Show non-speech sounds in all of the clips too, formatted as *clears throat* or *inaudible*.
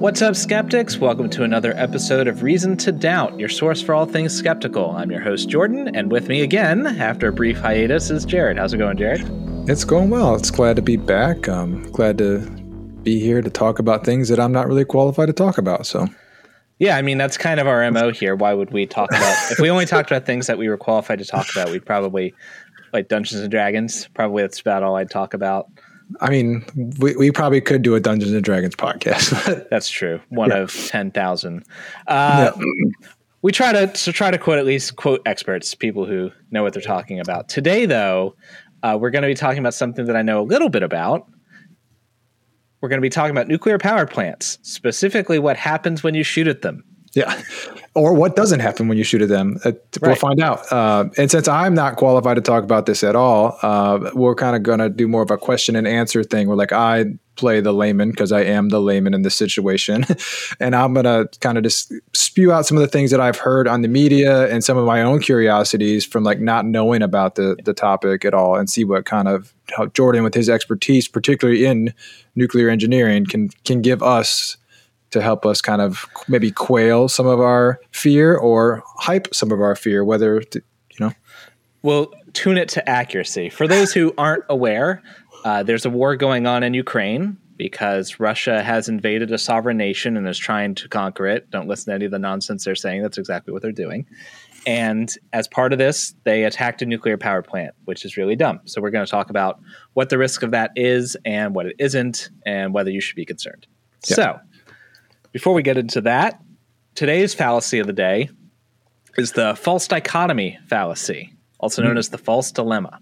What's up, skeptics? Welcome to another episode of Reason to Doubt, your source for all things skeptical. I'm your host, Jordan, and with me again, after a brief hiatus, is Jared. How's it going, Jared? It's going well. It's glad to be back. I'm glad to be here to talk about things that I'm not really qualified to talk about. So, yeah, I mean, that's kind of our MO here. Why would we talk about, if we only talked about things that we were qualified to talk about, we'd probably, like Dungeons and Dragons, probably that's about all I'd talk about. I mean, we, we probably could do a Dungeons and Dragons podcast. *laughs* That's true. One yeah. of ten thousand. Uh, yeah. We try to, to try to quote at least quote experts, people who know what they're talking about. Today, though, uh, we're going to be talking about something that I know a little bit about. We're going to be talking about nuclear power plants, specifically what happens when you shoot at them. Yeah. Or what doesn't happen when you shoot at them. Uh, we'll find out. Uh, and since I'm not qualified to talk about this at all, uh, we're kind of going to do more of a question and answer thing where, like, I play the layman because I am the layman in this situation. *laughs* and I'm going to kind of just spew out some of the things that I've heard on the media and some of my own curiosities from like not knowing about the, the topic at all and see what kind of how Jordan, with his expertise, particularly in nuclear engineering, can can give us to help us kind of maybe quail some of our fear or hype some of our fear, whether, to, you know. Well, tune it to accuracy. For those who aren't aware, uh, there's a war going on in Ukraine because Russia has invaded a sovereign nation and is trying to conquer it. Don't listen to any of the nonsense they're saying. That's exactly what they're doing. And as part of this, they attacked a nuclear power plant, which is really dumb. So we're going to talk about what the risk of that is and what it isn't, and whether you should be concerned. Yeah. So before we get into that, today's fallacy of the day is the false dichotomy fallacy, also known mm. as the false dilemma.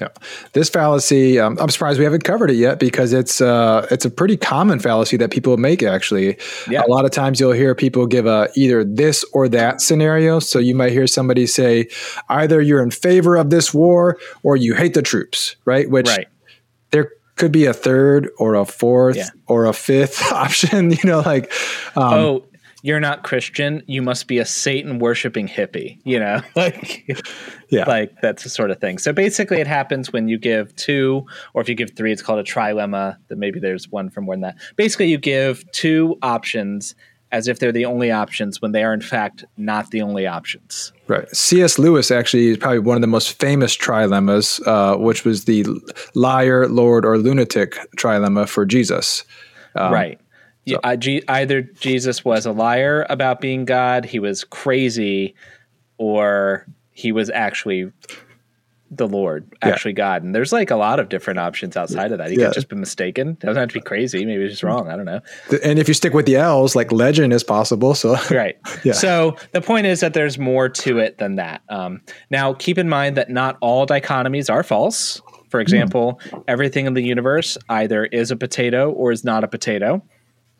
Yeah, this fallacy, um, I'm surprised we haven't covered it yet because it's uh, it's a pretty common fallacy that people make. Actually, yeah. a lot of times you'll hear people give a either this or that scenario. So you might hear somebody say either you're in favor of this war or you hate the troops, right? Which right. there could be a third or a fourth yeah. or a fifth *laughs* option. You know, like um, oh, you're not Christian. You must be a Satan worshiping hippie. You know, *laughs* like yeah, like that's the sort of thing. So basically, it happens when you give two, or if you give three, it's called a trilemma. That maybe there's one for more than that. Basically, you give two options as if they're the only options when they are in fact not the only options. Right. C.S. Lewis actually is probably one of the most famous trilemmas, uh, which was the liar, Lord, or lunatic trilemma for Jesus. Um, right. So. either Jesus was a liar about being God, he was crazy, or he was actually the Lord, actually yeah. God. And there's like a lot of different options outside of that. He yeah. could just be mistaken. Doesn't have to be crazy. Maybe he's just wrong. I don't know. And if you stick with the L's, like legend is possible. So *laughs* right. Yeah. So the point is that there's more to it than that. Um, now, keep in mind that not all dichotomies are false. For hmm. example, mm. everything in the universe either is a potato or is not a potato.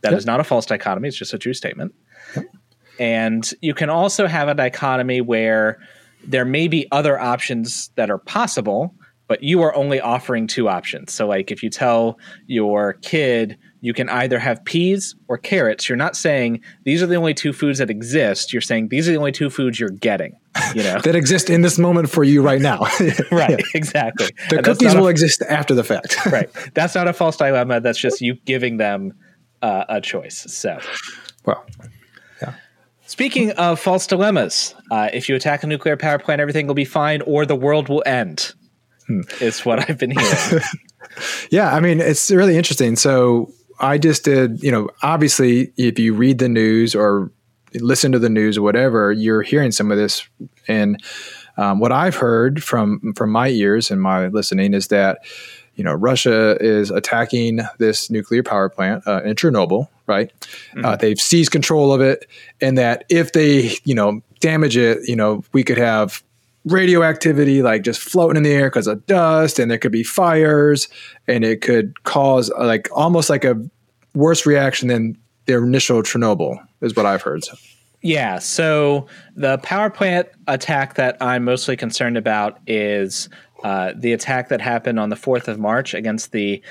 That yep. is not a false dichotomy. It's just a true statement. Yep. And you can also have a dichotomy where there may be other options that are possible, but you are only offering two options. So, like if you tell your kid you can either have peas or carrots, you're not saying these are the only two foods that exist. You're saying these are the only two foods you're getting. You know *laughs* that exist in this moment for you right now. *laughs* right, *laughs* yeah. exactly. The and cookies will a, exist after the fact. right. That's not a false dilemma. That's just you giving them uh, a choice. So, well, Speaking of false dilemmas, uh, if you attack a nuclear power plant, everything will be fine, or the world will end. Hmm. Is what I've been hearing. *laughs* yeah, I mean, it's really interesting. So I just did, you know, obviously, if you read the news or listen to the news or whatever, you're hearing some of this. And um, what I've heard from from my ears and my listening is that you know Russia is attacking this nuclear power plant uh, in Chernobyl, right? Mm-hmm. Uh, they've seized control of it, and that if they, you know, damage it, you know, we could have radioactivity like just floating in the air because of dust, and there could be fires, and it could cause uh, like almost like a worse reaction than their initial Chernobyl, is what I've heard. So. Yeah. So the power plant attack that I'm mostly concerned about is uh, the attack that happened on the 4th of March against the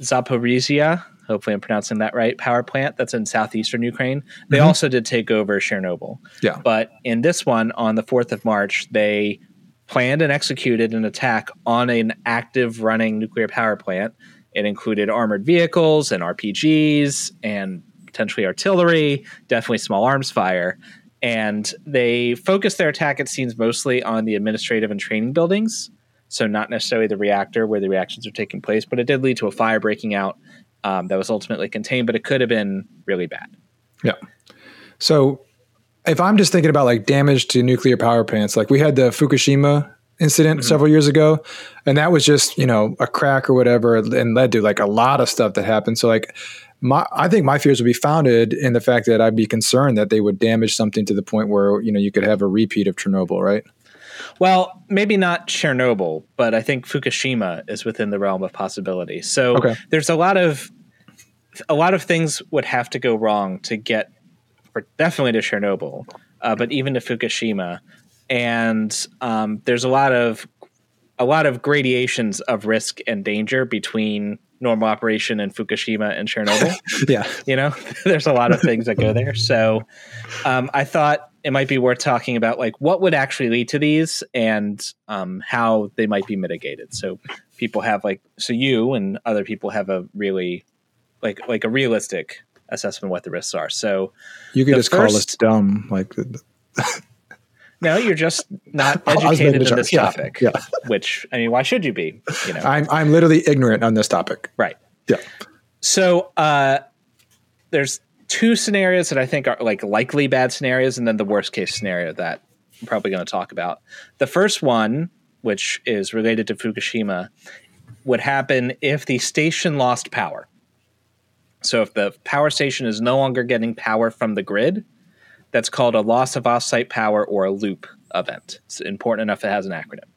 Zaporizhia hopefully I'm pronouncing that right, power plant that's in southeastern Ukraine. They mm-hmm. also did take over Chernobyl. Yeah. But in this one, on the 4th of March, they planned and executed an attack on an active running nuclear power plant. It included armored vehicles and RPGs and potentially artillery, definitely small arms fire. And they focused their attack, it seems, mostly on the administrative and training buildings. So, not necessarily the reactor where the reactions are taking place, but it did lead to a fire breaking out um, that was ultimately contained, but it could have been really bad. Yeah. So, if I'm just thinking about like damage to nuclear power plants, like we had the Fukushima incident mm-hmm. several years ago, and that was just you know a crack or whatever, and led to like a lot of stuff that happened. So like. My, I think my fears would be founded in the fact that I'd be concerned that they would damage something to the point where you know you could have a repeat of Chernobyl, right? Well, maybe not Chernobyl, but I think Fukushima is within the realm of possibility. So okay. there's a lot of a lot of things would have to go wrong to get, or definitely to Chernobyl, uh, but even to Fukushima and um, there's a lot of a lot of gradations of risk and danger between normal operation in Fukushima and Chernobyl. *laughs* yeah, you know, *laughs* there's a lot of things that go there. So um, I thought it might be worth talking about like what would actually lead to these and um, how they might be mitigated. So people have like so you and other people have a really like like a realistic assessment of what the risks are. So you could just first, call us dumb, like. *laughs* No, you're just not *laughs* educated in this topic. Yeah, yeah. *laughs* Which I mean, why should you be? You know, I'm I'm literally ignorant on this topic. Right. Yeah. So uh, there's two scenarios that I think are like likely bad scenarios, and then the worst case scenario that I'm probably going to talk about. The first one, which is related to Fukushima, would happen if the station lost power. So if the power station is no longer getting power from the grid, that's called a loss of offsite power or a loop event. It's important enough it has an acronym.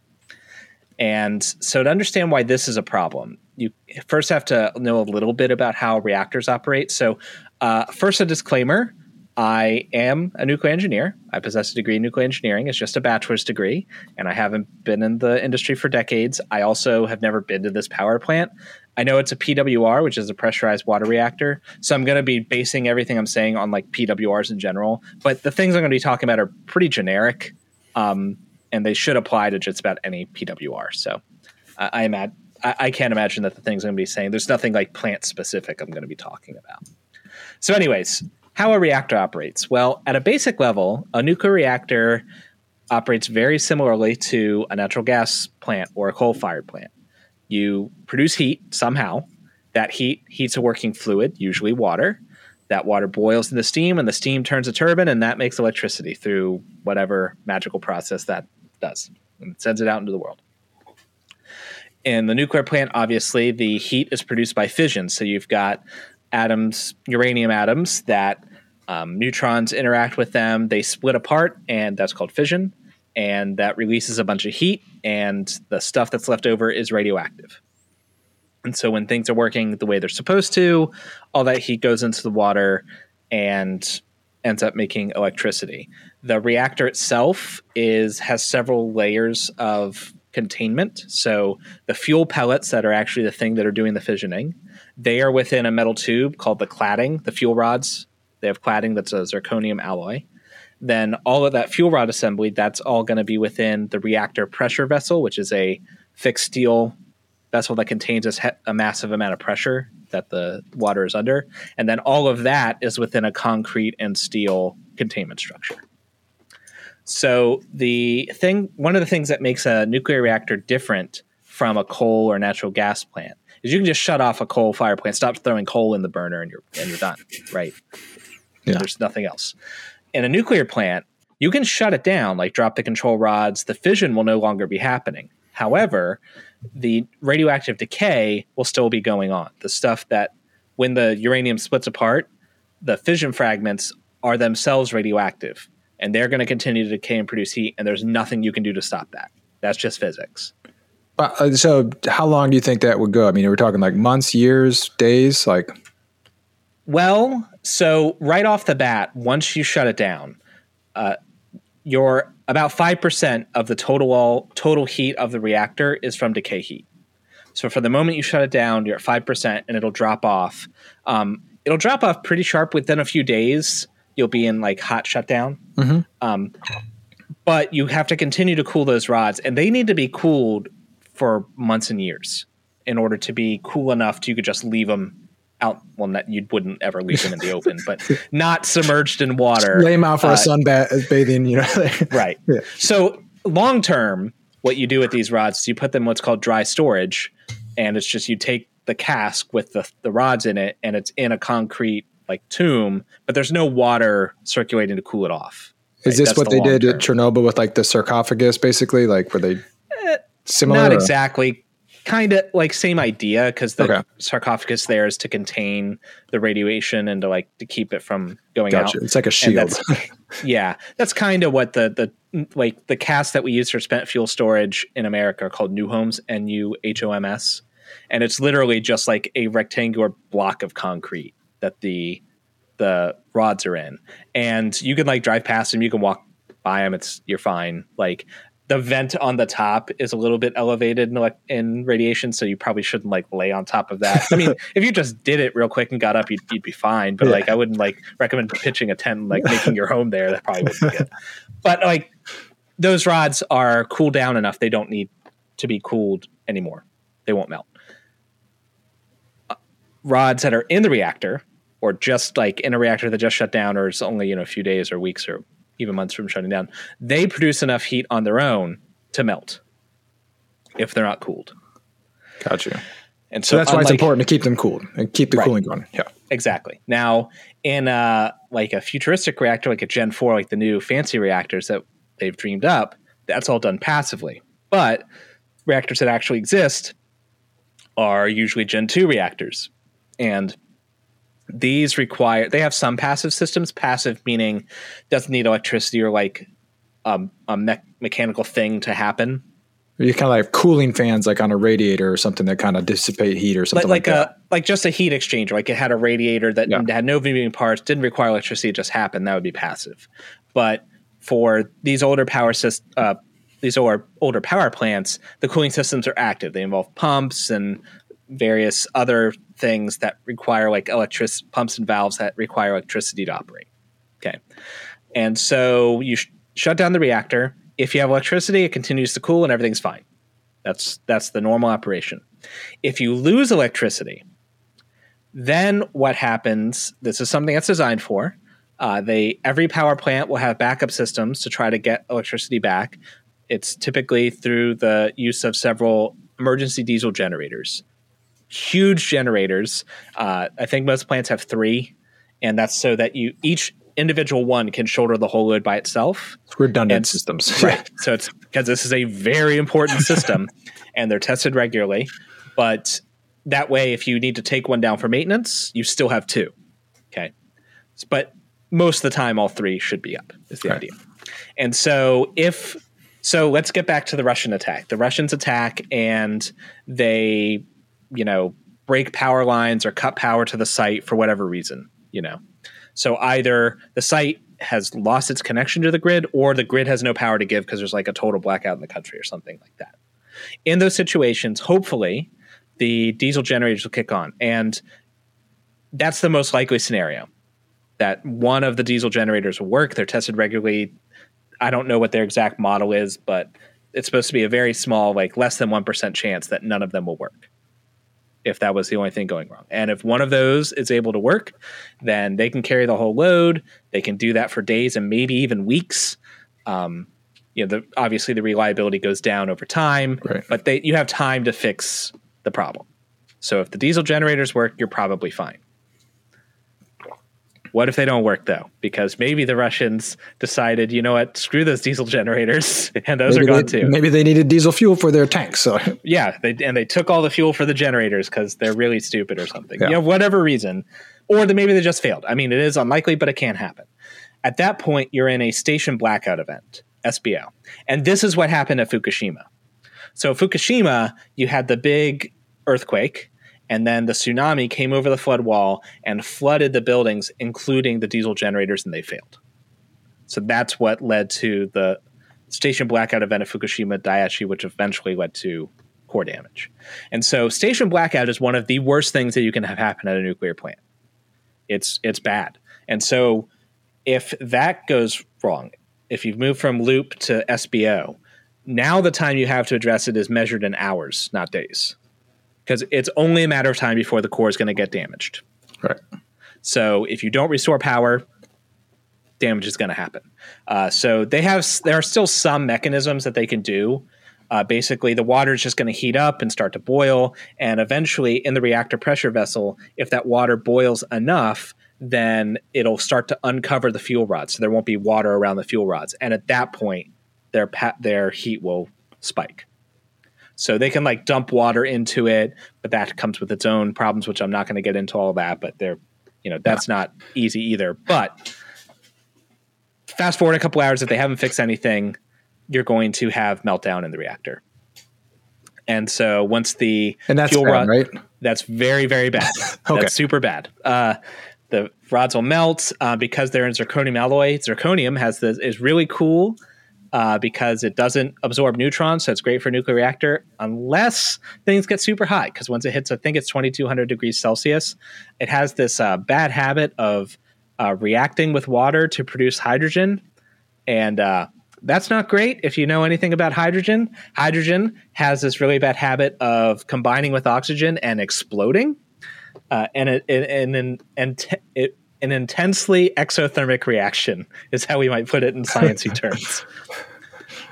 And so to understand why this is a problem, you first have to know a little bit about how reactors operate. So, uh, first, a disclaimer I am a nuclear engineer. I possess a degree in nuclear engineering. It's just a bachelor's degree, and I haven't been in the industry for decades. I also have never been to this power plant. I know it's a PWR, which is a pressurized water reactor. So I'm going to be basing everything I'm saying on like PWRs in general. But the things I'm going to be talking about are pretty generic, um, and they should apply to just about any PWR. So I, I, imagine, I, I can't imagine that the things I'm going to be saying, there's nothing like plant specific I'm going to be talking about. So, anyways, how a reactor operates. Well, at a basic level, a nuclear reactor operates very similarly to a natural gas plant or a coal fired plant. You produce heat somehow. That heat heats a working fluid, usually water. That water boils into steam, and the steam turns a turbine, and that makes electricity through whatever magical process that does. And it sends it out into the world. In the nuclear plant, obviously, the heat is produced by fission. So you've got atoms, uranium atoms, that um, neutrons interact with them. They split apart, and that's called fission and that releases a bunch of heat, and the stuff that's left over is radioactive. And so when things are working the way they're supposed to, all that heat goes into the water and ends up making electricity. The reactor itself is has several layers of containment. So the fuel pellets that are actually the thing that are doing the fissioning, they are within a metal tube called the cladding, the fuel rods. They have cladding that's a zirconium alloy then all of that fuel rod assembly, that's all going to be within the reactor pressure vessel, which is a fixed steel vessel that contains a, a massive amount of pressure that the water is under. And then all of that is within a concrete and steel containment structure. So the thing, one of the things that makes a nuclear reactor different from a coal or natural gas plant is you can just shut off a coal fire plant, stop throwing coal in the burner, and you're and you're done, right? Yeah. There's nothing else in a nuclear plant, you can shut it down, like drop the control rods. The fission will no longer be happening. However, the radioactive decay will still be going on. The stuff that, when the uranium splits apart, the fission fragments are themselves radioactive and they're going to continue to decay and produce heat, and there's nothing you can do to stop that. That's just physics. Uh, so, how long do you think that would go? I mean, we're talking like months, years, days, like. Well, so right off the bat, once you shut it down, uh, your about five percent of the total all, total heat of the reactor is from decay heat. So for the moment you shut it down, you're at five percent, and it'll drop off. Um, it'll drop off pretty sharp within a few days. You'll be in like hot shutdown. Mm-hmm. Um, but you have to continue to cool those rods, and they need to be cooled for months and years in order to be cool enough to you could just leave them out. Well, not, you wouldn't ever leave them in the *laughs* open, but not submerged in water. Lay them out for uh, a sunbathing. You know, *laughs* right. Yeah. So long term, what you do with these rods is you put them what's called dry storage, and it's just you take the cask with the the rods in it, and it's in a concrete like tomb, but there's no water circulating to cool it off. Is this That's what the they did term. at Chernobyl with like the sarcophagus, basically? Like, were they similar? Not exactly. Kind of like same idea because the okay. sarcophagus there is to contain the radiation and to like to keep it from going gotcha. out. It's like a shield. That's, *laughs* yeah, that's kind of what the the like the casks that we use for spent fuel storage in America are called new homes, N U H O M S, and it's literally just like a rectangular block of concrete that the the rods are in, and you can like drive past them, you can walk by them. It's you're fine. Like the vent on the top is a little bit elevated in, in radiation, so you probably shouldn't like lay on top of that. I mean, *laughs* if you just did it real quick and got up, you'd, you'd be fine. But yeah. like, I wouldn't like recommend pitching a tent, and, like making your home there. That probably wouldn't be good. But like, those rods are cooled down enough; they don't need to be cooled anymore. They won't melt. Uh, rods that are in the reactor, or just like in a reactor that just shut down, or it's only you know a few days or weeks or even months from shutting down, they produce enough heat on their own to melt if they're not cooled. Gotcha. And so, so that's why it's important to keep them cooled and keep the right, cooling going. Yeah, exactly. Now, in uh, like a futuristic reactor, like a Gen four, like the new fancy reactors that they've dreamed up, that's all done passively. But reactors that actually exist are usually Gen two reactors, and these require they have some passive systems. Passive meaning doesn't need electricity or like um, a me- mechanical thing to happen. You kind of like cooling fans like on a radiator or something that kind of dissipate heat or something like, like, like a like just a heat exchanger. Like it had a radiator that yeah. had no moving parts didn't require electricity it just happened. That would be passive. But for these older power systems uh, these older older power plants the cooling systems are active. They involve pumps and various other things that require like electric pumps and valves that require electricity to operate. Okay. And so you sh- shut down the reactor. If you have electricity, it continues to cool and everything's fine. That's that's the normal operation. If you lose electricity, then what happens? This is something that's designed for. Uh, they every power plant will have backup systems to try to get electricity back. It's typically through the use of several emergency diesel generators huge generators. Uh, I think most plants have three, and that's so that you each individual one can shoulder the whole load by itself. It's redundant and, systems, *laughs* right? so it's because this is a very important *laughs* system, and they're tested regularly. But that way, if you need to take one down for maintenance, you still have two. Okay, but most of the time, all three should be up. Is the right. idea. And so if so, let's get back to the Russian attack. The Russians attack, and they you know, break power lines or cut power to the site for whatever reason, you know. So either the site has lost its connection to the grid or the grid has no power to give because there's like a total blackout in the country or something like that. In those situations, hopefully, the diesel generators will kick on. And that's the most likely scenario that one of the diesel generators will work. They're tested regularly. I don't know what their exact model is, but it's supposed to be a very small, like less than 1% chance that none of them will work if that was the only thing going wrong. And if one of those is able to work, then they can carry the whole load. They can do that for days and maybe even weeks. Um, you know, the, obviously the reliability goes down over time, right. but they, you have time to fix the problem. So if the diesel generators work, you're probably fine. What if they don't work though? Because maybe the Russians decided, you know what, screw those diesel generators, *laughs* and those maybe are gone they, too. Maybe they needed diesel fuel for their tanks. So *laughs* yeah, they, and they took all the fuel for the generators because they're really stupid or something. Yeah. You know, whatever reason, or the, maybe they just failed. I mean, it is unlikely, but it can happen. At that point, you're in a station blackout event, SBO, and this is what happened at Fukushima. So Fukushima, you had the big earthquake and then the tsunami came over the flood wall and flooded the buildings, including the diesel generators, and they failed. So that's what led to the station blackout event at Fukushima Daiichi, which eventually led to core damage. And so station blackout is one of the worst things that you can have happen at a nuclear plant. It's it's bad. And so if that goes wrong, if you've moved from loop to SBO, now the time you have to address it is measured in hours, not days because it's only a matter of time before the core is going to get damaged. Right. So if you don't restore power, damage is going to happen. Uh, so they have there are still some mechanisms that they can do. Uh, basically, the water is just going to heat up and start to boil, and eventually, in the reactor pressure vessel, if that water boils enough, then it'll start to uncover the fuel rods. So there won't be water around the fuel rods, and at that point, their pa- their heat will spike. So they can like dump water into it, but that comes with its own problems, which I'm not going to get into all that. But they're, you know, that's not easy either. But fast forward a couple hours, if they haven't fixed anything, you're going to have meltdown in the reactor. And so once the and that's fuel bad, rod, right? That's very very bad. *laughs* okay. That's super bad. Uh, the rods will melt uh, because they're in zirconium alloy. Zirconium has this is really cool uh, because it doesn't absorb neutrons, so it's great for a nuclear reactor unless things get super hot. Because once it hits, I think it's 2200 degrees Celsius, it has this uh, bad habit of uh, reacting with water to produce hydrogen, and uh, that's not great if you know anything about hydrogen. Hydrogen has this really bad habit of combining with oxygen and exploding, uh, and it, it, and, and, and it an intensely exothermic reaction is how we might put it in sciencey *laughs* terms.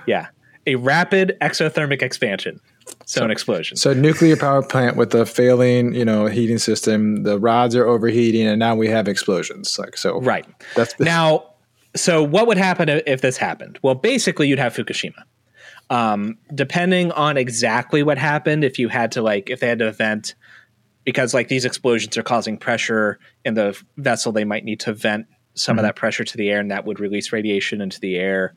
Yeah, a rapid exothermic expansion. So, so, an explosion. So nuclear power plant with a failing, you know, heating system. The rods are overheating, and now we have explosions. Like so, right. That's now. So what would happen if this happened? Well, basically, you'd have Fukushima. Um, depending on exactly what happened, if you had to like, if they had to vent because like these explosions are causing pressure in the vessel. They might need to vent some mm-hmm. of that pressure to the air and that would release radiation into the air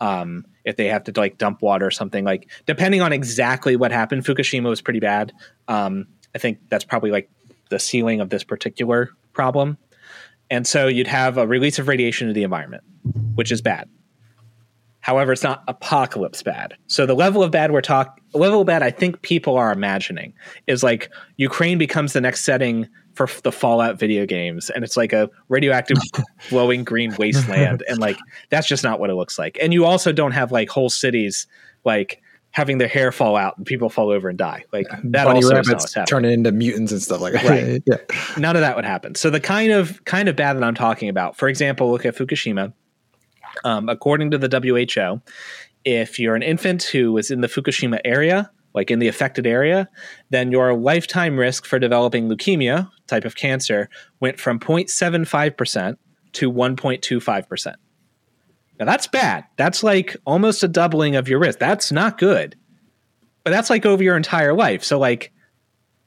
um, if they have to like dump water or something. Like depending on exactly what happened fukushima was pretty bad. Um, i think that's probably like the ceiling of this particular problem. And so you'd have a release of radiation to the environment which is bad However, it's not apocalypse bad. So the level of bad we're talking, level of bad I think people are imagining is like Ukraine becomes the next setting for the Fallout video games, and it's like a radioactive, *laughs* glowing green wasteland, and like that's just not what it looks like. And you also don't have like whole cities like having their hair fall out and people fall over and die. Like that Bunny also rabbits turn into mutants and stuff like that. Right. *laughs* yeah. None of that would happen. So the kind of kind of bad that I'm talking about, for example, look at Fukushima. Um, according to the WHO, if you're an infant who is in the Fukushima area, like in the affected area, then your lifetime risk for developing leukemia, type of cancer, went from 0.75% to 1.25%. Now that's bad. That's like almost a doubling of your risk. That's not good. But that's like over your entire life. So like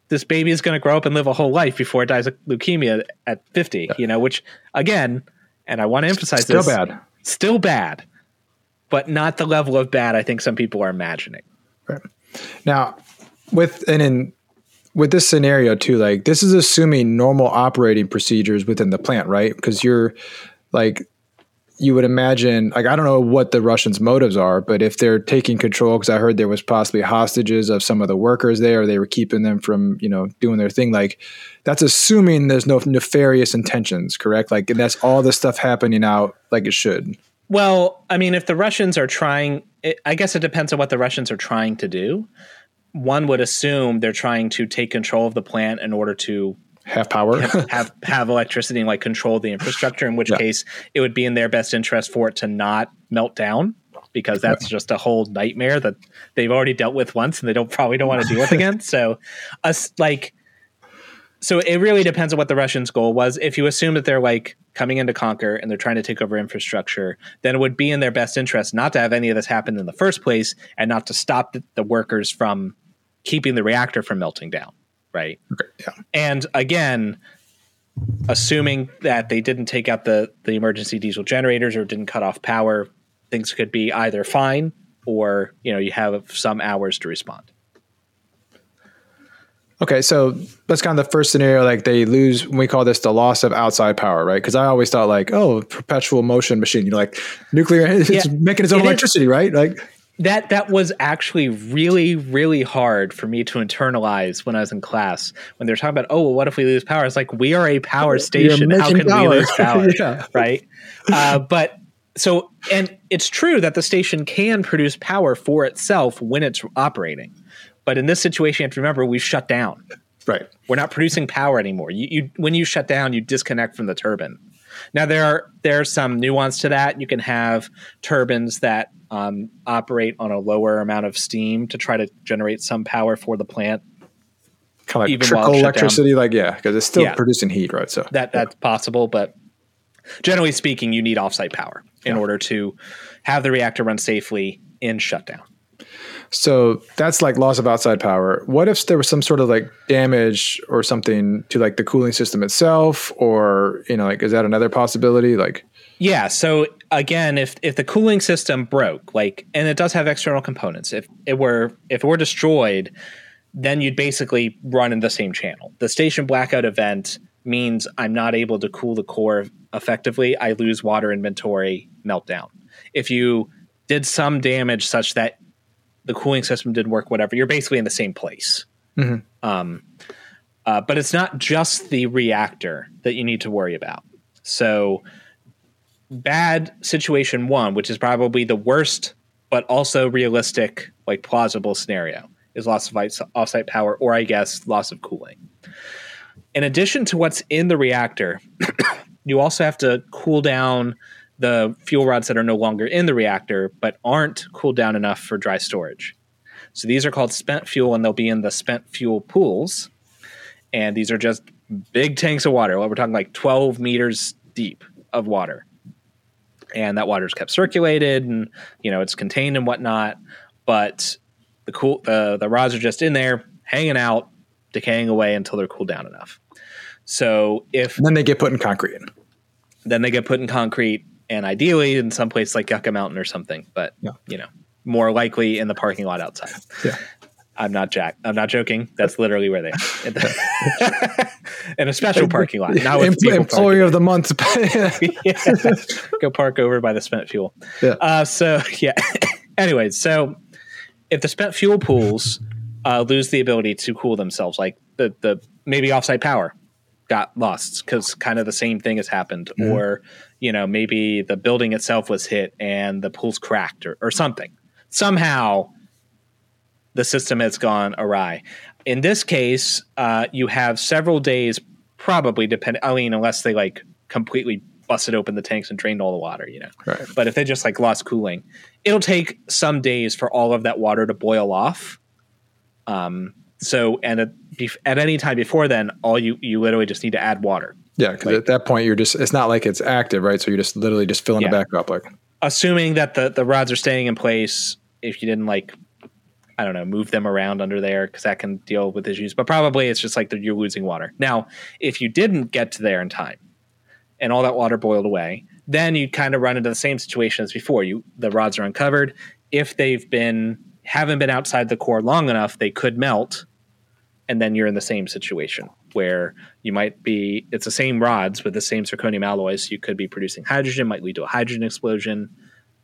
this baby is going to grow up and live a whole life before it dies of leukemia at 50, you know, which again, and I want to emphasize Still this, bad still bad, but not the level of bad I think some people are imagining. Right. Now, with and in with this scenario too, like this is assuming normal operating procedures within the plant, right? Because you're like you would imagine like i don't know what the russians motives are but if they're taking control because i heard there was possibly hostages of some of the workers there they were keeping them from you know doing their thing like that's assuming there's no nefarious intentions correct? Like and that's all the stuff happening out like it should. Well i mean if the russians are trying it, i guess it depends on what the russians are trying to do. One would assume they're trying to take control of the plant in order to have power, have, *laughs* have, have electricity, and like control the infrastructure. In which yeah. case, it would be in their best interest for it to not melt down because that's just a whole nightmare that they've already dealt with once and they don't probably don't want to deal with again. *laughs* So, us like, so it really depends on what the Russians' goal was. If you assume that they're like coming in to conquer and they're trying to take over infrastructure, then it would be in their best interest not to have any of this happen in the first place and not to stop the, the workers from keeping the reactor from melting down right? Okay, yeah. And again, assuming that they didn't take out the the emergency diesel generators or didn't cut off power, things could be either fine or you know you have some hours to respond. Okay, so that's kind of the first scenario. Like they lose, we call this the loss of outside power, right? Because I always thought like, oh, perpetual motion machine. You know, like nuclear, *laughs* it's yeah, making its own it electricity, is, right? Like that that was actually really really hard for me to internalize when I was in class when they're talking about oh well what if we lose power it's like we are a power station how can power. we lose *laughs* power yeah. right uh, but so and it's true that the station can produce power for itself when it's operating but in this situation you have to remember we shut down Right. We're not producing power anymore. You, you when you shut down, you disconnect from the turbine. Now there are there's some nuance to that. You can have turbines that um, operate on a lower amount of steam to try to generate some power for the plant. Kind of like Even trickle electricity, like yeah, because it's still yeah. producing heat, right? So that that's yeah. possible, but generally speaking, you need offsite power in yeah. order to have the reactor run safely in shutdown. So that's like loss of outside power. What if there was some sort of like damage or something to like the cooling system itself, or you know, like is that another possibility? Like, yeah. So again, if if the cooling system broke, like, and it does have external components, if it were if it were destroyed, then you'd basically run in the same channel. The station blackout event means I'm not able to cool the core effectively. I lose water inventory, meltdown. If you did some damage such that the cooling system didn't work, whatever, you're basically in the same place. Mm-hmm. Um, uh, but it's not just the reactor that you need to worry about. So, bad situation one, which is probably the worst, but also realistic, like plausible scenario, is loss of offsite power, or I guess loss of cooling. In addition to what's in the reactor, *coughs* you also have to cool down the fuel rods that are no longer in the reactor but aren't cooled down enough for dry storage. So these are called spent fuel and they'll be in the spent fuel pools. And these are just big tanks of water. Well, we're talking like 12 meters deep of water. And that water's kept circulated and, you know, it's contained and whatnot. But the cool the, the rods are just in there hanging out, decaying away until they're cooled down enough. So if and then they get put in concrete. Then they get put in concrete and ideally in some place like Yucca Mountain or something, but yeah. you know, more likely in the parking lot outside. Yeah. I'm not Jack. I'm not joking. That's literally where they are. *laughs* in a special parking lot. With Em- employee of the month. *laughs* yeah. Go park over by the spent fuel. Yeah. Uh, so *laughs* yeah. Anyways, so if the spent fuel pools uh, lose the ability to cool themselves, like the the maybe offsite power got lost because kind of the same thing has happened, mm-hmm. or you know, maybe the building itself was hit and the pool's cracked or, or something. Somehow the system has gone awry. In this case, uh, you have several days, probably depend. I mean, unless they like completely busted open the tanks and drained all the water, you know. Right. But if they just like lost cooling, it'll take some days for all of that water to boil off. Um. So, and at, at any time before then, all you you literally just need to add water. Yeah, because like, at that point you're just it's not like it's active, right? So you're just literally just filling yeah. it back up like assuming that the the rods are staying in place if you didn't like I don't know, move them around under there because that can deal with issues. But probably it's just like you're losing water. Now, if you didn't get to there in time and all that water boiled away, then you'd kind of run into the same situation as before. You the rods are uncovered. If they've been haven't been outside the core long enough, they could melt, and then you're in the same situation where you might be it's the same rods with the same zirconium alloys. You could be producing hydrogen, might lead to a hydrogen explosion.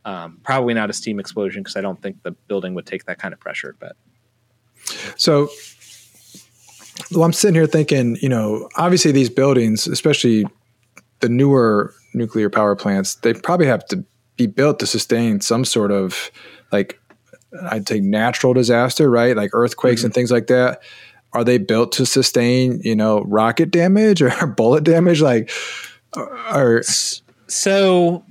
Um, probably not a steam explosion because I don't think the building would take that kind of pressure. But so well, I'm sitting here thinking, you know, obviously these buildings, especially the newer nuclear power plants, they probably have to be built to sustain some sort of like I'd say natural disaster, right? Like earthquakes mm-hmm. and things like that are they built to sustain you know rocket damage *laughs* or bullet damage like or so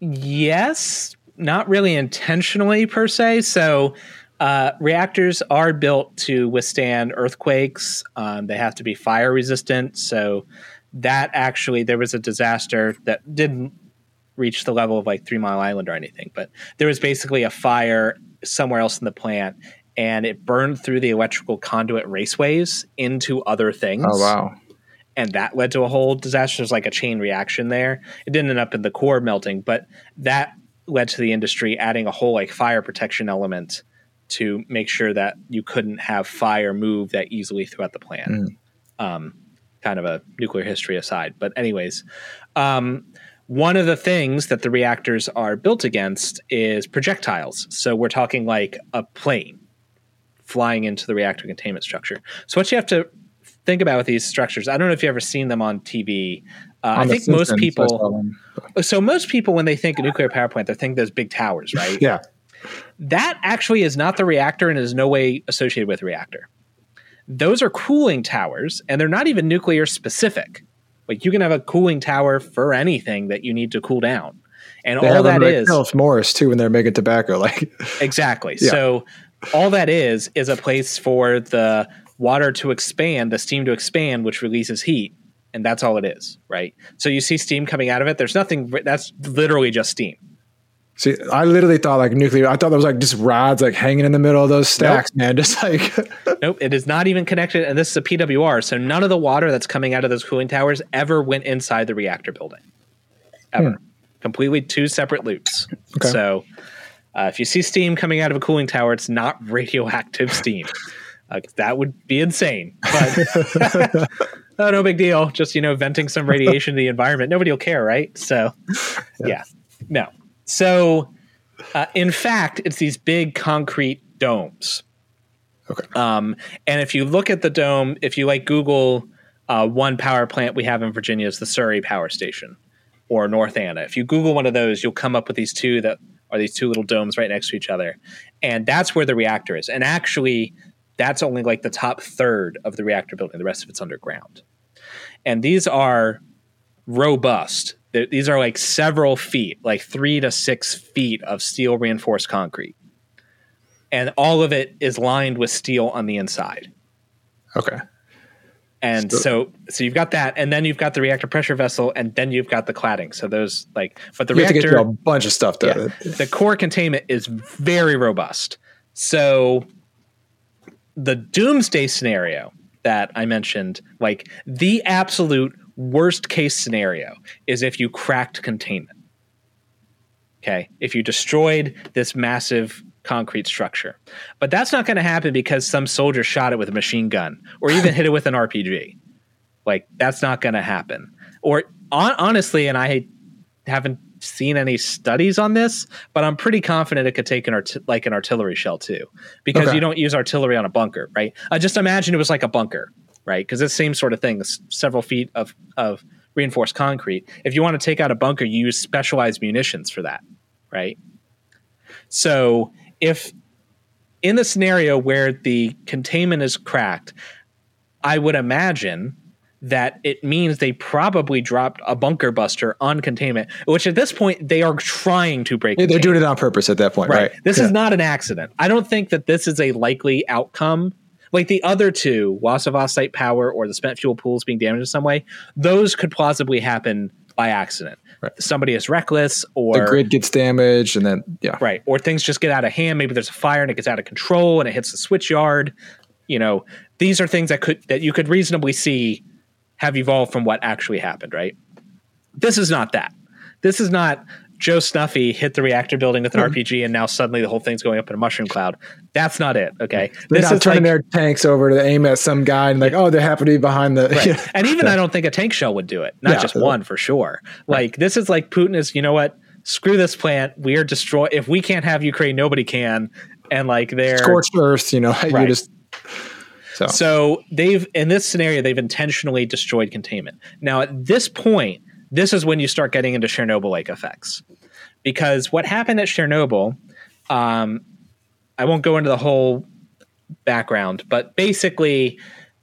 yes not really intentionally per se so uh, reactors are built to withstand earthquakes um, they have to be fire resistant so that actually there was a disaster that didn't reach the level of like three mile island or anything but there was basically a fire somewhere else in the plant and it burned through the electrical conduit raceways into other things. Oh wow. And that led to a whole disaster. There's like a chain reaction there. It didn't end up in the core melting, but that led to the industry adding a whole like fire protection element to make sure that you couldn't have fire move that easily throughout the plant. Mm. Um, kind of a nuclear history aside. But, anyways, um, one of the things that the reactors are built against is projectiles. So, we're talking like a plane flying into the reactor containment structure. So what you have to think about with these structures, I don't know if you've ever seen them on TV. Uh, on I think most people. So most people, when they think nuclear power plant, they think those big towers, right? yeah. That actually is not the reactor and is no way associated with reactor. those are cooling towers, and they're not even nuclear specific. Like you can have a cooling tower for anything that you need to cool down, and They all that Philip Morris too when they're making tobacco. Like exactly. *laughs* Yeah. So all that is is a place for the water to expand, the steam to expand, which releases heat, and that's all it is, right? So you see steam coming out of it. There's nothing. That's literally just steam. See, I literally thought like nuclear. I thought there was like just rods like hanging in the middle of those stacks, man. *laughs* Just like *laughs* Nope, it is not even connected, and this is a PWR. So none of the water that's coming out of those cooling towers ever went inside the reactor building, ever. Completely two separate loops. Okay. So uh, if you see steam coming out of a cooling tower, it's not *laughs* radioactive steam. Uh, that would be insane. But *laughs* oh, no big deal. Just you know, venting some radiation to the environment. Nobody will care, right? So yeah, no. So uh, in fact, it's these big concrete domes. okay, Um, and if you look at the dome, if you like Google uh, one power plant we have in Virginia is the Surry Power Station or North Anna. If you Google one of those, you'll come up with these two that are these two little domes right next to each other, and that's where the reactor is. And actually, that's only like the top third of the reactor building. The rest of it's underground. And these are robust. Th- These are like several feet, like three to six feet of steel reinforced concrete and all of it is lined with steel on the inside. okay, And So- so, so you've got that, and then you've got the reactor pressure vessel, and then you've got the cladding. So those like, but the you have to get reactor, a bunch of stuff. To, yeah, the core containment is very robust. So the doomsday scenario that I mentioned, like the absolute worst case scenario, is if you cracked containment. Okay, if you destroyed this massive concrete structure, but that's not going to happen because some soldier shot it with a machine gun or even hit it with an RPG. Like that's not going to happen. Or on, honestly, and I haven't seen any studies on this, but I'm pretty confident it could take an art- like an artillery shell too, because Okay. you don't use artillery on a bunker, right? I just imagine it was like a bunker, right? Because it's the same sort of thing, several feet of of reinforced concrete. If you want to take out a bunker, you use specialized munitions for that, right? So if in the scenario where the containment is cracked, I would imagine that it means they probably dropped a bunker buster on containment, which at this point they are trying to break. Yeah, they're doing it on purpose at that point, right? This Yeah. is not an accident. I don't think that this is a likely outcome. Like the other two, loss of off-site power or the spent fuel pools being damaged in some way, those could plausibly happen by accident. Right. Somebody is reckless, or the grid gets damaged, and then yeah, right, or things just get out of hand. Maybe there's a fire and it gets out of control and it hits the switch yard. You know, these are things that could that you could reasonably see have evolved from what actually happened. Right. This is not that. This is not Joe Snuffy hit the reactor building with an Hmm. RPG and now suddenly the whole thing's going up in a mushroom cloud. That's not it. Okay. they're this not is turning like, their tanks over to aim at some guy and like, oh, they happen to be behind the. Right. *laughs* And even I don't think a tank shell would do it. Not Yeah. just one for sure. Like this is like Putin is, you know what? Screw this plant. We are destroy if we can't have Ukraine, nobody can. And like they're scorched earth, you know, *laughs* you just so, so they've in this scenario they've intentionally destroyed containment. Now at this point, this is when you start getting into Chernobyl like effects. Because what happened at Chernobyl, um, I won't go into the whole background, but basically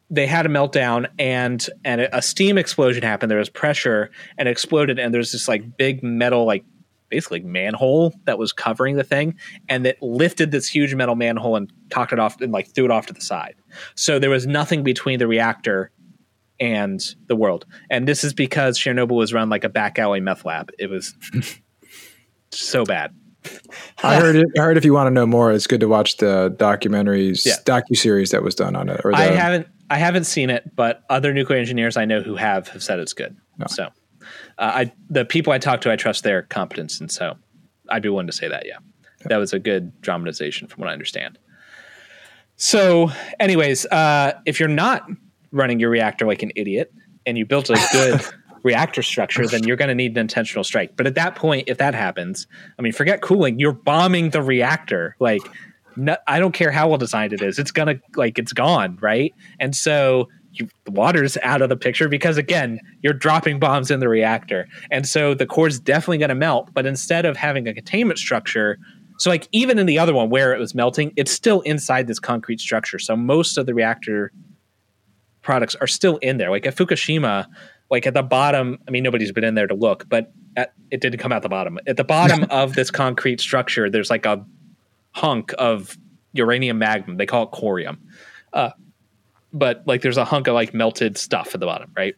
they had a meltdown and and a steam explosion happened. There was pressure and it exploded, and there's this like big metal like basically manhole that was covering the thing, and that lifted this huge metal manhole and cocked it off and like threw it off to the side. So there was nothing between the reactor and the world. And this is because Chernobyl was run like a back alley meth lab. It was *laughs* so bad. I heard it, I heard if you want to know more, it's good to watch the documentaries, Yeah. docu series that was done on it. Or the, I haven't I haven't seen it, but other nuclear engineers I know who have have said it's good. No. So, uh, I the people I talk to, I trust their competence, and so I'd be willing to say that. Yeah, that was a good dramatization, from what I understand. So, anyways, uh, if you're not running your reactor like an idiot and you built a good *laughs* reactor structure, then you're going to need an intentional strike. But at that point, if that happens, I mean, forget cooling. You're bombing the reactor. Like, no, I don't care how well designed it is. It's gonna like it's gone, right? And so you, the water's out of the picture because again, you're dropping bombs in the reactor, and so the core's definitely going to melt. But instead of having a containment structure, so like even in the other one where it was melting, it's still inside this concrete structure. So most of the reactor products are still in there. Like at Fukushima, like at the bottom, I mean, nobody's been in there to look, but at, it didn't come out the bottom. At the bottom *laughs* of this concrete structure, there's like a hunk of uranium magnum. They call it corium. Uh, but like there's a hunk of like melted stuff at the bottom, right?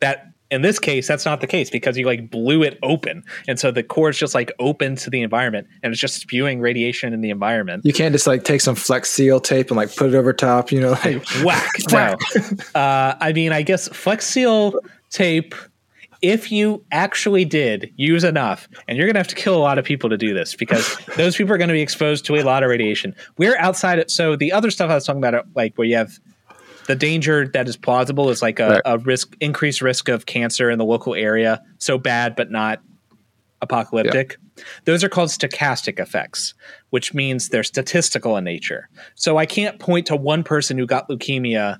That in this case, that's not the case because you like blew it open, and so the core is just like open to the environment, and it's just spewing radiation in the environment. You can't just like take some Flex Seal tape and like put it over top, you know, like *laughs* *laughs* whack. no, uh, I mean, I guess Flex Seal tape. If you actually did use enough, and you're going to have to kill a lot of people to do this because *laughs* those people are going to be exposed to a lot of radiation. We're outside it. So the other stuff I was talking about, like where you have the danger that is plausible is like a, right. a, risk increased risk of cancer in the local area. So bad but not apocalyptic. Yeah. those are called stochastic effects which means they're statistical in nature. So i can't point to one person who got leukemia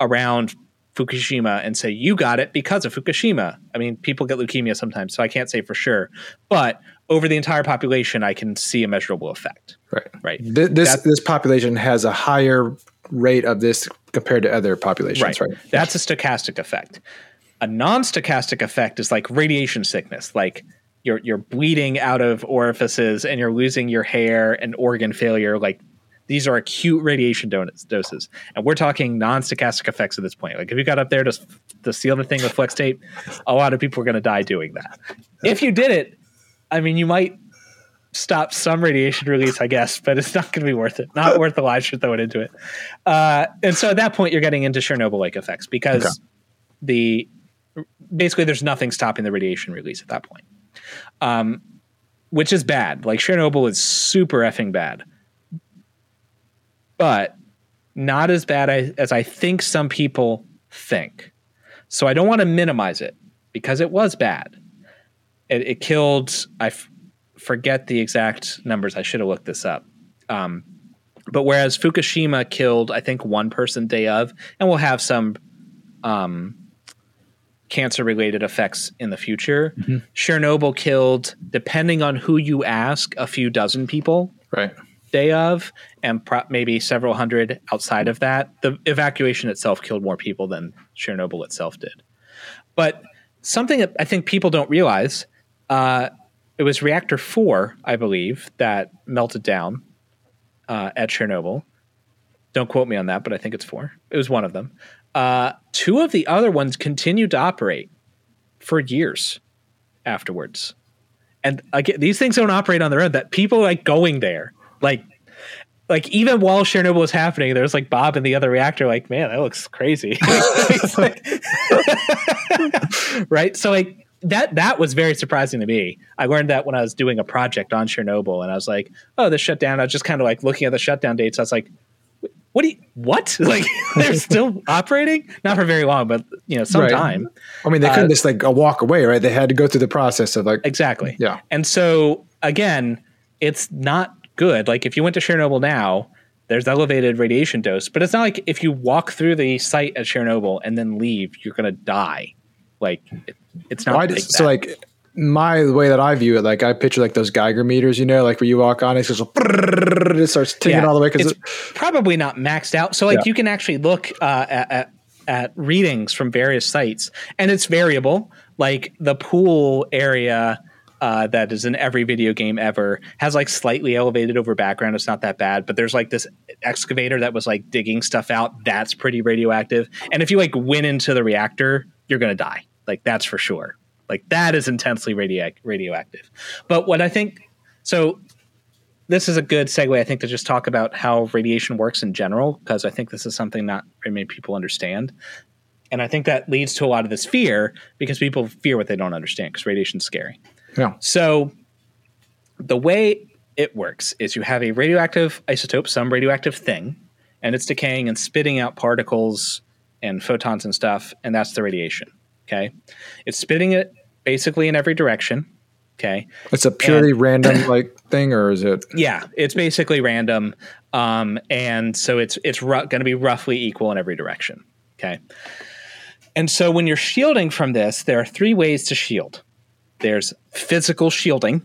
around fukushima and say you got it because of fukushima. I mean people get leukemia sometimes so i can't say for sure. But over the entire population i can see a measurable effect. Right. Right. This this population has a higher rate of this compared to other populations, right? right? That's a stochastic effect. A non-stochastic effect is like radiation sickness, like you're you're bleeding out of orifices and you're losing your hair and organ failure. Like these are acute radiation doses, and we're talking non-stochastic effects at this point. Like if you got up there to to seal the thing with flex tape, a lot of people are going to die doing that. If you did it, I mean, you might stop some radiation release, I guess, but it's not going to be worth it. Not worth the lives you're throwing into it. Uh, and so at that point, you're getting into Chernobyl-like effects because okay. the basically there's nothing stopping the radiation release at that point, um, which is bad. Like Chernobyl is super effing bad, but not as bad as I think some people think. So I don't want to minimize it because it was bad. It, it killed. I forget the exact numbers. I should have looked this up. Um, but whereas Fukushima killed, I think, one person day of, and will have some um, cancer related effects in the future. Mm-hmm. Chernobyl killed, depending on who you ask, a few dozen people. Right. Day of, and pro- maybe several hundred outside of that. The evacuation itself killed more people than Chernobyl itself did. But something that I think people don't realize uh, it was reactor four, I believe, that melted down uh, at Chernobyl. Don't quote me on that, but I think it's four. It was one of them. Uh, two of the other ones continued to operate for years afterwards. And again, these things don't operate on their own. That people like going there, like, like even while Chernobyl was happening, there's like Bob and the other reactor, like, man, that looks crazy, *laughs* *laughs* right? So like that that was very surprising to me. I learned that when I was doing a project on Chernobyl, and I was like, "Oh, the shutdown." I was just kind of like looking at the shutdown dates. I was like, "What do you what? *laughs* Like *laughs* they're still operating? Not for very long, but you know, some right. time." I mean, they couldn't uh, just like walk away, right? They had to go through the process of like exactly, yeah. And so again, it's not good. Like if you went to Chernobyl now, there's elevated radiation dose, but it's not like if you walk through the site at Chernobyl and then leave, you're going to die. Like it's not. Well, like so like my the way that I view it, like I picture like those Geiger meters, you know, like where you walk on it, just it starts ticking yeah, all the way because it's it, probably not maxed out. So like yeah. you can actually look uh, at, at at readings from various sites, and it's variable. Like the pool area. Uh, that is in every video game ever has like slightly elevated over background. It's not that bad, but there's like this excavator that was like digging stuff out. That's pretty radioactive. And if you like went into the reactor, you're gonna die. Like that's for sure. Like that is intensely radio- radioactive. But what I think so this is a good segue, I think, to just talk about how radiation works in general, because I think this is something not very many people understand. And I think that leads to a lot of this fear because people fear what they don't understand because radiation's scary. Yeah. So the way it works is you have a radioactive isotope, some radioactive thing, and it's decaying and spitting out particles and photons and stuff, and that's the radiation. Okay. It's spitting it basically in every direction. Okay. It's a purely and, random *coughs* like thing, or is it? Yeah, it's basically random. Um, and so it's it's ru- going to be roughly equal in every direction. Okay. And so when you're shielding from this, there are three ways to shield. There's physical shielding.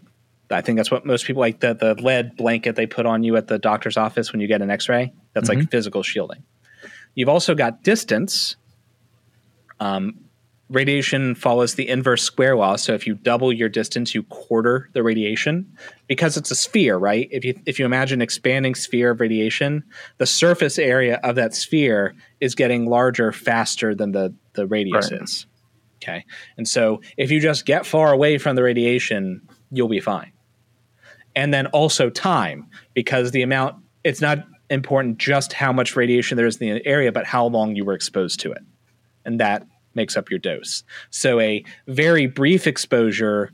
I think that's what most people like the the lead blanket they put on you at the doctor's office when you get an X-ray. That's mm-hmm. like physical shielding. You've also got distance. Um, radiation follows the inverse square law. So if you double your distance, you quarter the radiation because it's a sphere, right? If you if you imagine expanding sphere of radiation, the surface area of that sphere is getting larger faster than the the radius right. is. Okay. And so if you just get far away from the radiation, you'll be fine. And then also time because the amount it's not important just how much radiation there is in the area, but how long you were exposed to it. And that makes up your dose. So a very brief exposure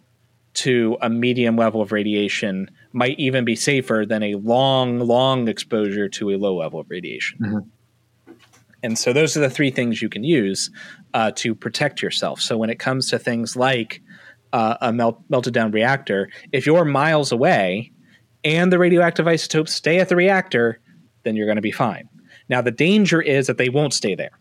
to a medium level of radiation might even be safer than a long, long exposure to a low level of radiation. Mm-hmm. And so those are the three things you can use uh, to protect yourself. So when it comes to things like uh, a melt, melted down reactor, if you're miles away and the radioactive isotopes stay at the reactor, then you're going to be fine. Now, the danger is that they won't stay there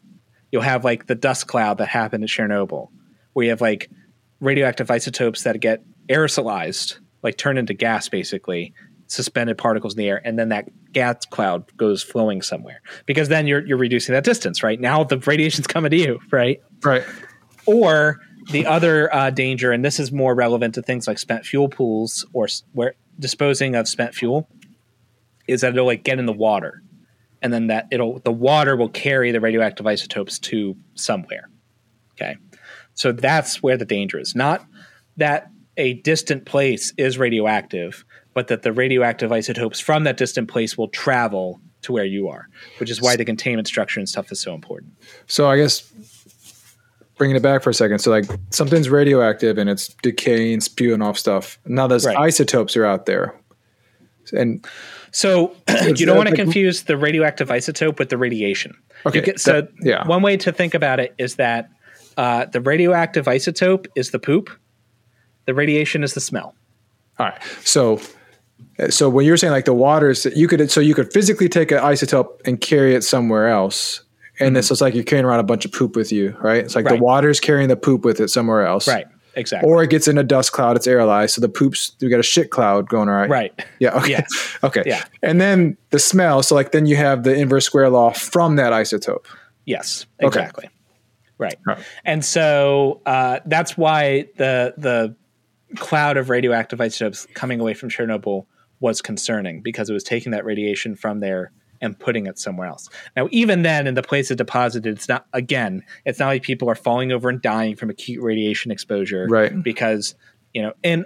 you'll have like the dust cloud that happened at Chernobyl, where you have like radioactive isotopes that get aerosolized, like turn into gas basically, suspended particles in the air, and then that gas cloud goes flowing somewhere. Because then you're you're reducing that distance, right? Now the radiation's coming to you, right? Right. Or the other uh, danger, and this is more relevant to things like spent fuel pools or where disposing of spent fuel, is that it'll like get in the water and then that it'll the water will carry the radioactive isotopes to somewhere. Okay. So that's where the danger is. Not that a distant place is radioactive, but that the radioactive isotopes from that distant place will travel to where you are, which is why the containment structure and stuff is so important. So I guess bringing it back for a second. So like something's radioactive and it's decaying, spewing off stuff. Now those right. isotopes are out there. And so *clears throat* you don't want to confuse the radioactive isotope with the radiation. Okay. Get, so that, yeah. one way to think about it is that uh, the radioactive isotope is the poop, the radiation is the smell. All right. So so when you're saying like the waters, you could so you could physically take an isotope and carry it somewhere else. And mm-hmm. this is like you're carrying around a bunch of poop with you, right? It's like right. the water's carrying the poop with it somewhere else. Right. Exactly. Or it gets in a dust cloud, it's aerolized. So the poops, we got a shit cloud going right. Right. Yeah. Okay. Yeah. *laughs* okay. Yeah. And then the smell. So like then you have the inverse square law from that isotope. Yes. Exactly. Okay. Right. right. And so uh, that's why the the cloud of radioactive isotopes coming away from Chernobyl was concerning because it was taking that radiation from there and putting it somewhere else. Now, even then, in the place it deposited, it's not again, it's not like people are falling over and dying from acute radiation exposure, right? Because you know, and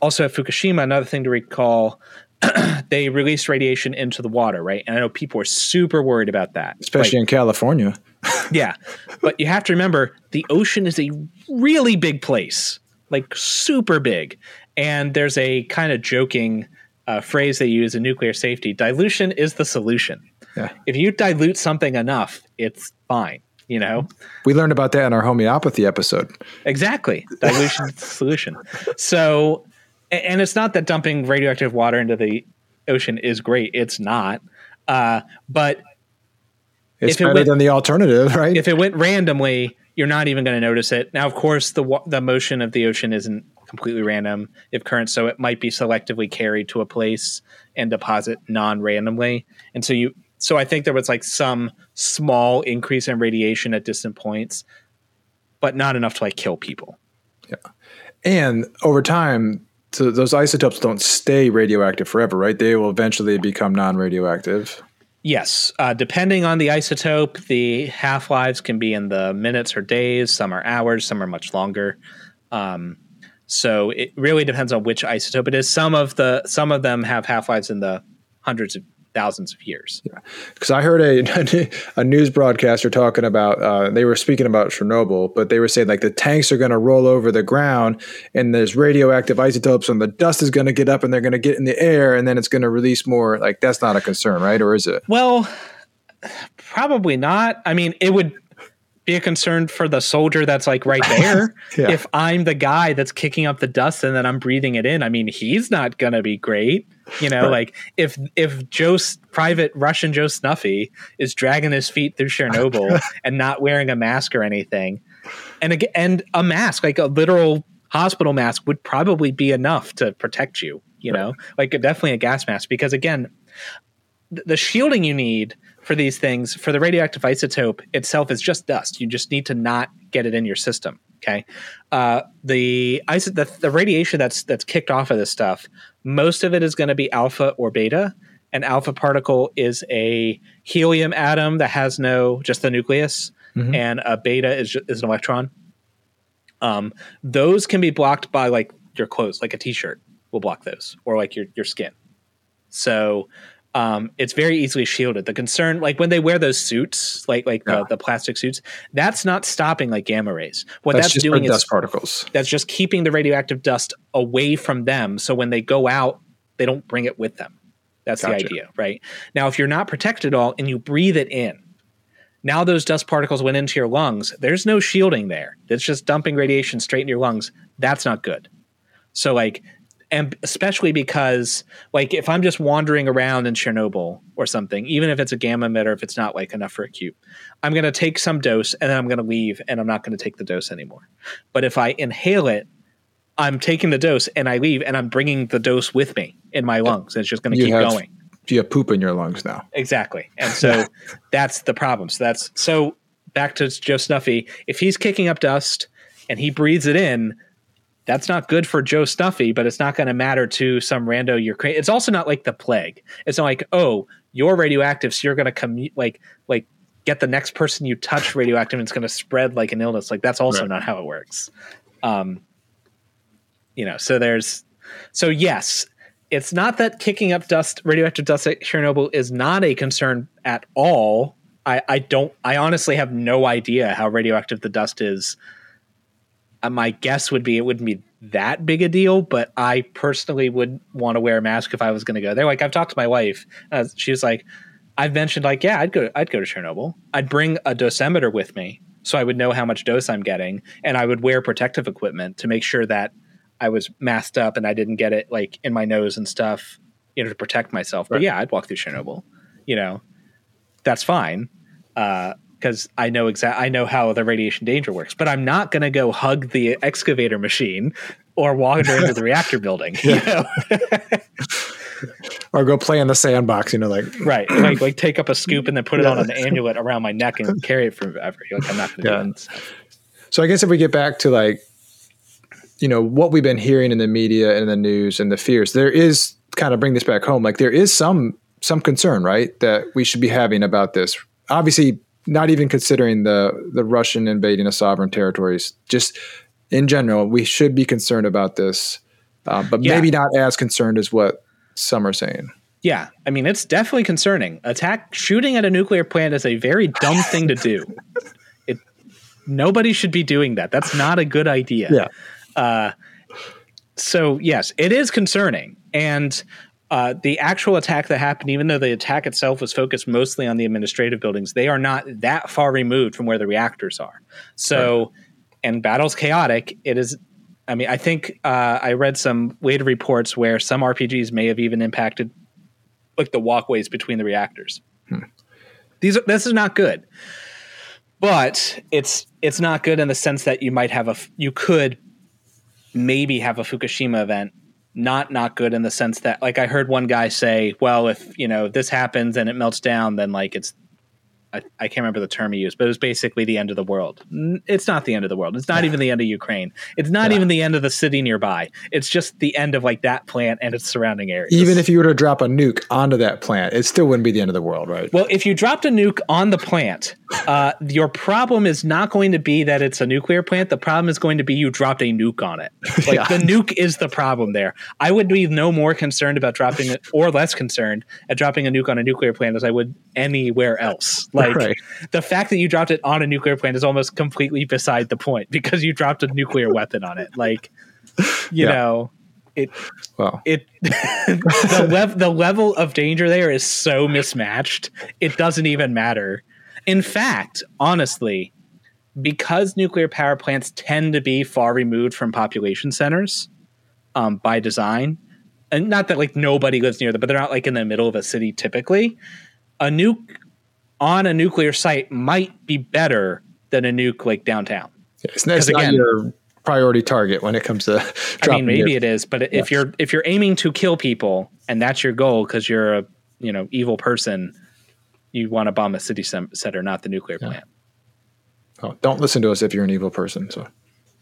also at Fukushima, another thing to recall. *clears throat* they released radiation into the water, right? And I know people are super worried about that, especially like, in California. *laughs* yeah, but you have to remember the ocean is a really big place, like super big, and there's a kind of joking uh, phrase they use in nuclear safety dilution is the solution. Yeah. If you dilute something enough, it's fine. You know, we learned about that in our homeopathy episode. Exactly, *laughs* dilution is the solution. So, and it's not that dumping radioactive water into the ocean is great. It's not. Uh, but it's better it went, than the alternative, right? If it went randomly, you're not even going to notice it. Now, of course, the the motion of the ocean isn't completely random. If current so it might be selectively carried to a place and deposit non-randomly. And so you so i think there was like some small increase in radiation at distant points but not enough to like kill people. Yeah. And over time so those isotopes don't stay radioactive forever right? They will eventually become non-radioactive. Yes, uh, depending on the isotope, the half lives can be in the minutes or days. Some are hours, some are much longer. Um, so it really depends on which isotope it is. Some of the some of them have half lives in the hundreds of thousands of years. Yeah, because I heard a *laughs* a news broadcaster talking about uh, they were speaking about Chernobyl, but they were saying like the tanks are going to roll over the ground, and there's radioactive isotopes, and the dust is going to get up, and they're going to get in the air, and then it's going to release more. Like that's not a concern, right? Or is it? Well, probably not. I mean, it would be a concern for the soldier that's like right there. *laughs* yeah. If I'm the guy that's kicking up the dust and then I'm breathing it in, I mean, he's not gonna be great. You know, right. like if if Joe Private Russian Joe Snuffy is dragging his feet through Chernobyl *laughs* and not wearing a mask or anything, and again, and a mask like a literal hospital mask would probably be enough to protect you. You right. know, like definitely a gas mask because again, the shielding you need for these things for the radioactive isotope itself is just dust. You just need to not get it in your system. Okay, uh, the, iso- the the radiation that's that's kicked off of this stuff, most of it is going to be alpha or beta. An alpha particle is a helium atom that has no just the nucleus, mm-hmm. and a beta is is an electron. Um, those can be blocked by like your clothes, like a t-shirt will block those, or like your your skin. So um, it's very easily shielded. The concern, like when they wear those suits, like like yeah. the, the, plastic suits, that's not stopping like gamma rays. What that's, that's doing is dust particles. That's just keeping the radioactive dust away from them. So when they go out, they don't bring it with them. That's gotcha. the idea, right? Now, if you're not protected at all and you breathe it in, now those dust particles went into your lungs. There's no shielding there. It's just dumping radiation straight in your lungs. That's not good. So like and especially because like if i'm just wandering around in chernobyl or something even if it's a gamma emitter if it's not like enough for acute i'm going to take some dose and then i'm going to leave and i'm not going to take the dose anymore. But if i inhale it i'm taking the dose and i leave and i'm bringing the dose with me in my lungs and it's just going to keep have, going. you have poop in your lungs now. Exactly. And so *laughs* that's the problem. So that's so back to joe snuffy. If he's kicking up dust and he breathes it in that's not good for Joe Snuffy, but it's not going to matter to some rando Ukraine. It's also not like the plague. It's not like, oh, you're radioactive, so you're going to come like like get the next person you touch radioactive, and it's going to spread like an illness. Like that's also right. not how it works. Um, you know, so there's so yes, it's not that kicking up dust, radioactive dust at Chernobyl is not a concern at all. I, I don't. I honestly have no idea how radioactive the dust is my guess would be it wouldn't be that big a deal, but I personally would want to wear a mask if I was going to go there. Like I've talked to my wife, uh, she was like, I've mentioned like, yeah, I'd go, I'd go to Chernobyl. I'd bring a dosimeter with me so I would know how much dose I'm getting, and I would wear protective equipment to make sure that I was masked up and I didn't get it like in my nose and stuff, you know, to protect myself. Right. But yeah, I'd walk through Chernobyl. You know, that's fine. Uh, because I know exact I know how the radiation danger works. But I'm not going to go hug the excavator machine or wander into the *laughs* reactor building. You know? *laughs* or go play in the sandbox. You know, like *laughs* right, like like take up a scoop and then put it yeah. on an amulet around my neck and carry it forever. Like I'm not going to yeah. do it. So I guess if we get back to like you know what we've been hearing in the media and in the news and the fears, there is kind of bring this back home. Like there is some some concern, right, that we should be having about this. Obviously, not even considering the the Russian invading of sovereign territories, just in general, we should be concerned about this, uh, but yeah. maybe not as concerned as what some are saying. Yeah, I mean it's definitely concerning. Attack shooting at a nuclear plant is a very dumb *laughs* thing to do. It nobody should be doing that. That's not a good idea. Yeah. Uh, so yes, it is concerning, and uh, the actual attack that happened, even though the attack itself was focused mostly on the administrative buildings, they are not that far removed from where the reactors are. So, right. and battle's chaotic. It is. I mean, I think uh, I read some later reports where some RPGs may have even impacted like the walkways between the reactors. Hmm. These are, this is not good, but it's it's not good in the sense that you might have a you could maybe have a Fukushima event not not good in the sense that like I heard one guy say, well, if you know this happens and it melts down, then like it's I, I, can't remember the term he used, but it was basically the end of the world. It's not the end of the world. It's not even the end of Ukraine. It's not yeah. even the end of the city nearby. It's just the end of like that plant and its surrounding areas. Even if you were to drop a nuke onto that plant, it still wouldn't be the end of the world, right? Well, if you dropped a nuke on the plant, *laughs* uh, your problem is not going to be that it's a nuclear plant. The problem is going to be you dropped a nuke on it. *laughs* Like yeah. the nuke is the problem there. I would be no more concerned about dropping it or less concerned at dropping a nuke on a nuclear plant as I would anywhere else. Like like right. the fact that you dropped it on a nuclear plant is almost completely beside the point because you dropped a nuclear weapon on it. Like, you yeah. know, it well it *laughs* the lev- the level of danger there is so mismatched. It doesn't even matter. In fact, honestly, because nuclear power plants tend to be far removed from population centers um, by design, and not that like nobody lives near them, but they're not like in the middle of a city typically. A nuke on a nuclear site might be better than a nuke like downtown. It's, it's again, not your priority target when it comes to. *laughs* I mean, maybe your, it is, but if you're if you're aiming to kill people and that's your goal because you're a you know evil person, you want to bomb a city center, not the nuclear yeah. plant. Oh, don't listen to us if you're an evil person. So,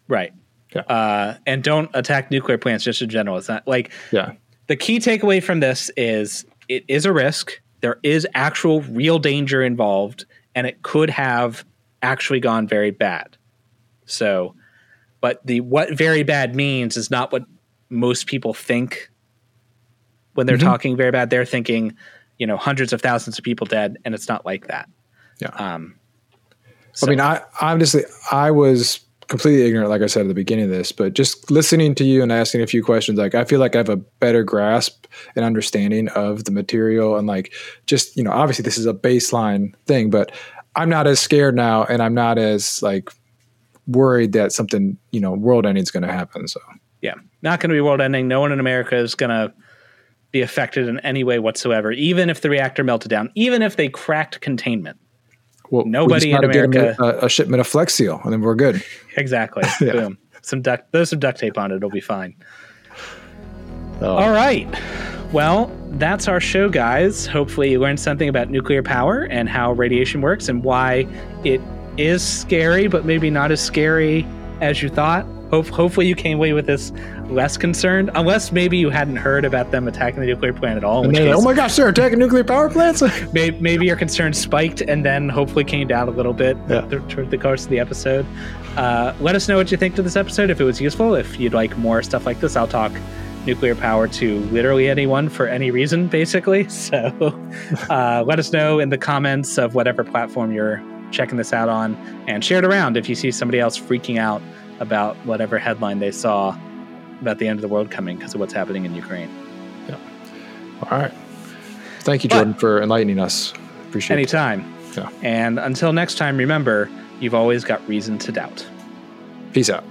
right. Yeah. Uh, and don't attack nuclear plants just in general. It's not like yeah. The key takeaway from this is it is a risk. There is actual real danger involved, and it could have actually gone very bad. So, but the what very bad means is not what most people think when they're mm-hmm. talking very bad. They're thinking, you know, hundreds of thousands of people dead, and it's not like that. Yeah. Um, so. I mean, I obviously I was completely ignorant, like I said at the beginning of this, but just listening to you and asking a few questions, like I feel like I have a better grasp and understanding of the material and like just, you know, obviously this is a baseline thing, but I'm not as scared now and I'm not as like worried that something, you know, world ending is going to happen. So, yeah, not going to be world ending. No one in America is going to be affected in any way whatsoever, even if the reactor melted down, even if they cracked containment. Well, nobody we in America. A, a, shipment of Flex Seal, and then we're good. Exactly. *laughs* yeah. Boom. Some duct. There's some duct tape on it. It'll be fine. Oh. All right. Well, that's our show, guys. Hopefully, you learned something about nuclear power and how radiation works and why it is scary, but maybe not as scary as you thought. Hope, hopefully, you came away with this less concerned, unless maybe you hadn't heard about them attacking the nuclear plant at all. Case, oh my gosh, they're attacking nuclear power plants. *laughs* maybe, maybe your concern spiked and then hopefully came down a little bit yeah. toward the course of the episode. Uh, let us know what you think to this episode. If it was useful, if you'd like more stuff like this, I'll talk nuclear power to literally anyone for any reason, basically. *laughs* So uh, let us know in the comments of whatever platform you're checking this out on and share it around if you see somebody else freaking out about whatever headline they saw about the end of the world coming because of what's happening in Ukraine. Yeah. All right. Thank you, Jordan, but, for enlightening us. Appreciate anytime. it. Anytime. Yeah. And until next time, remember, you've always got reason to doubt. Peace out.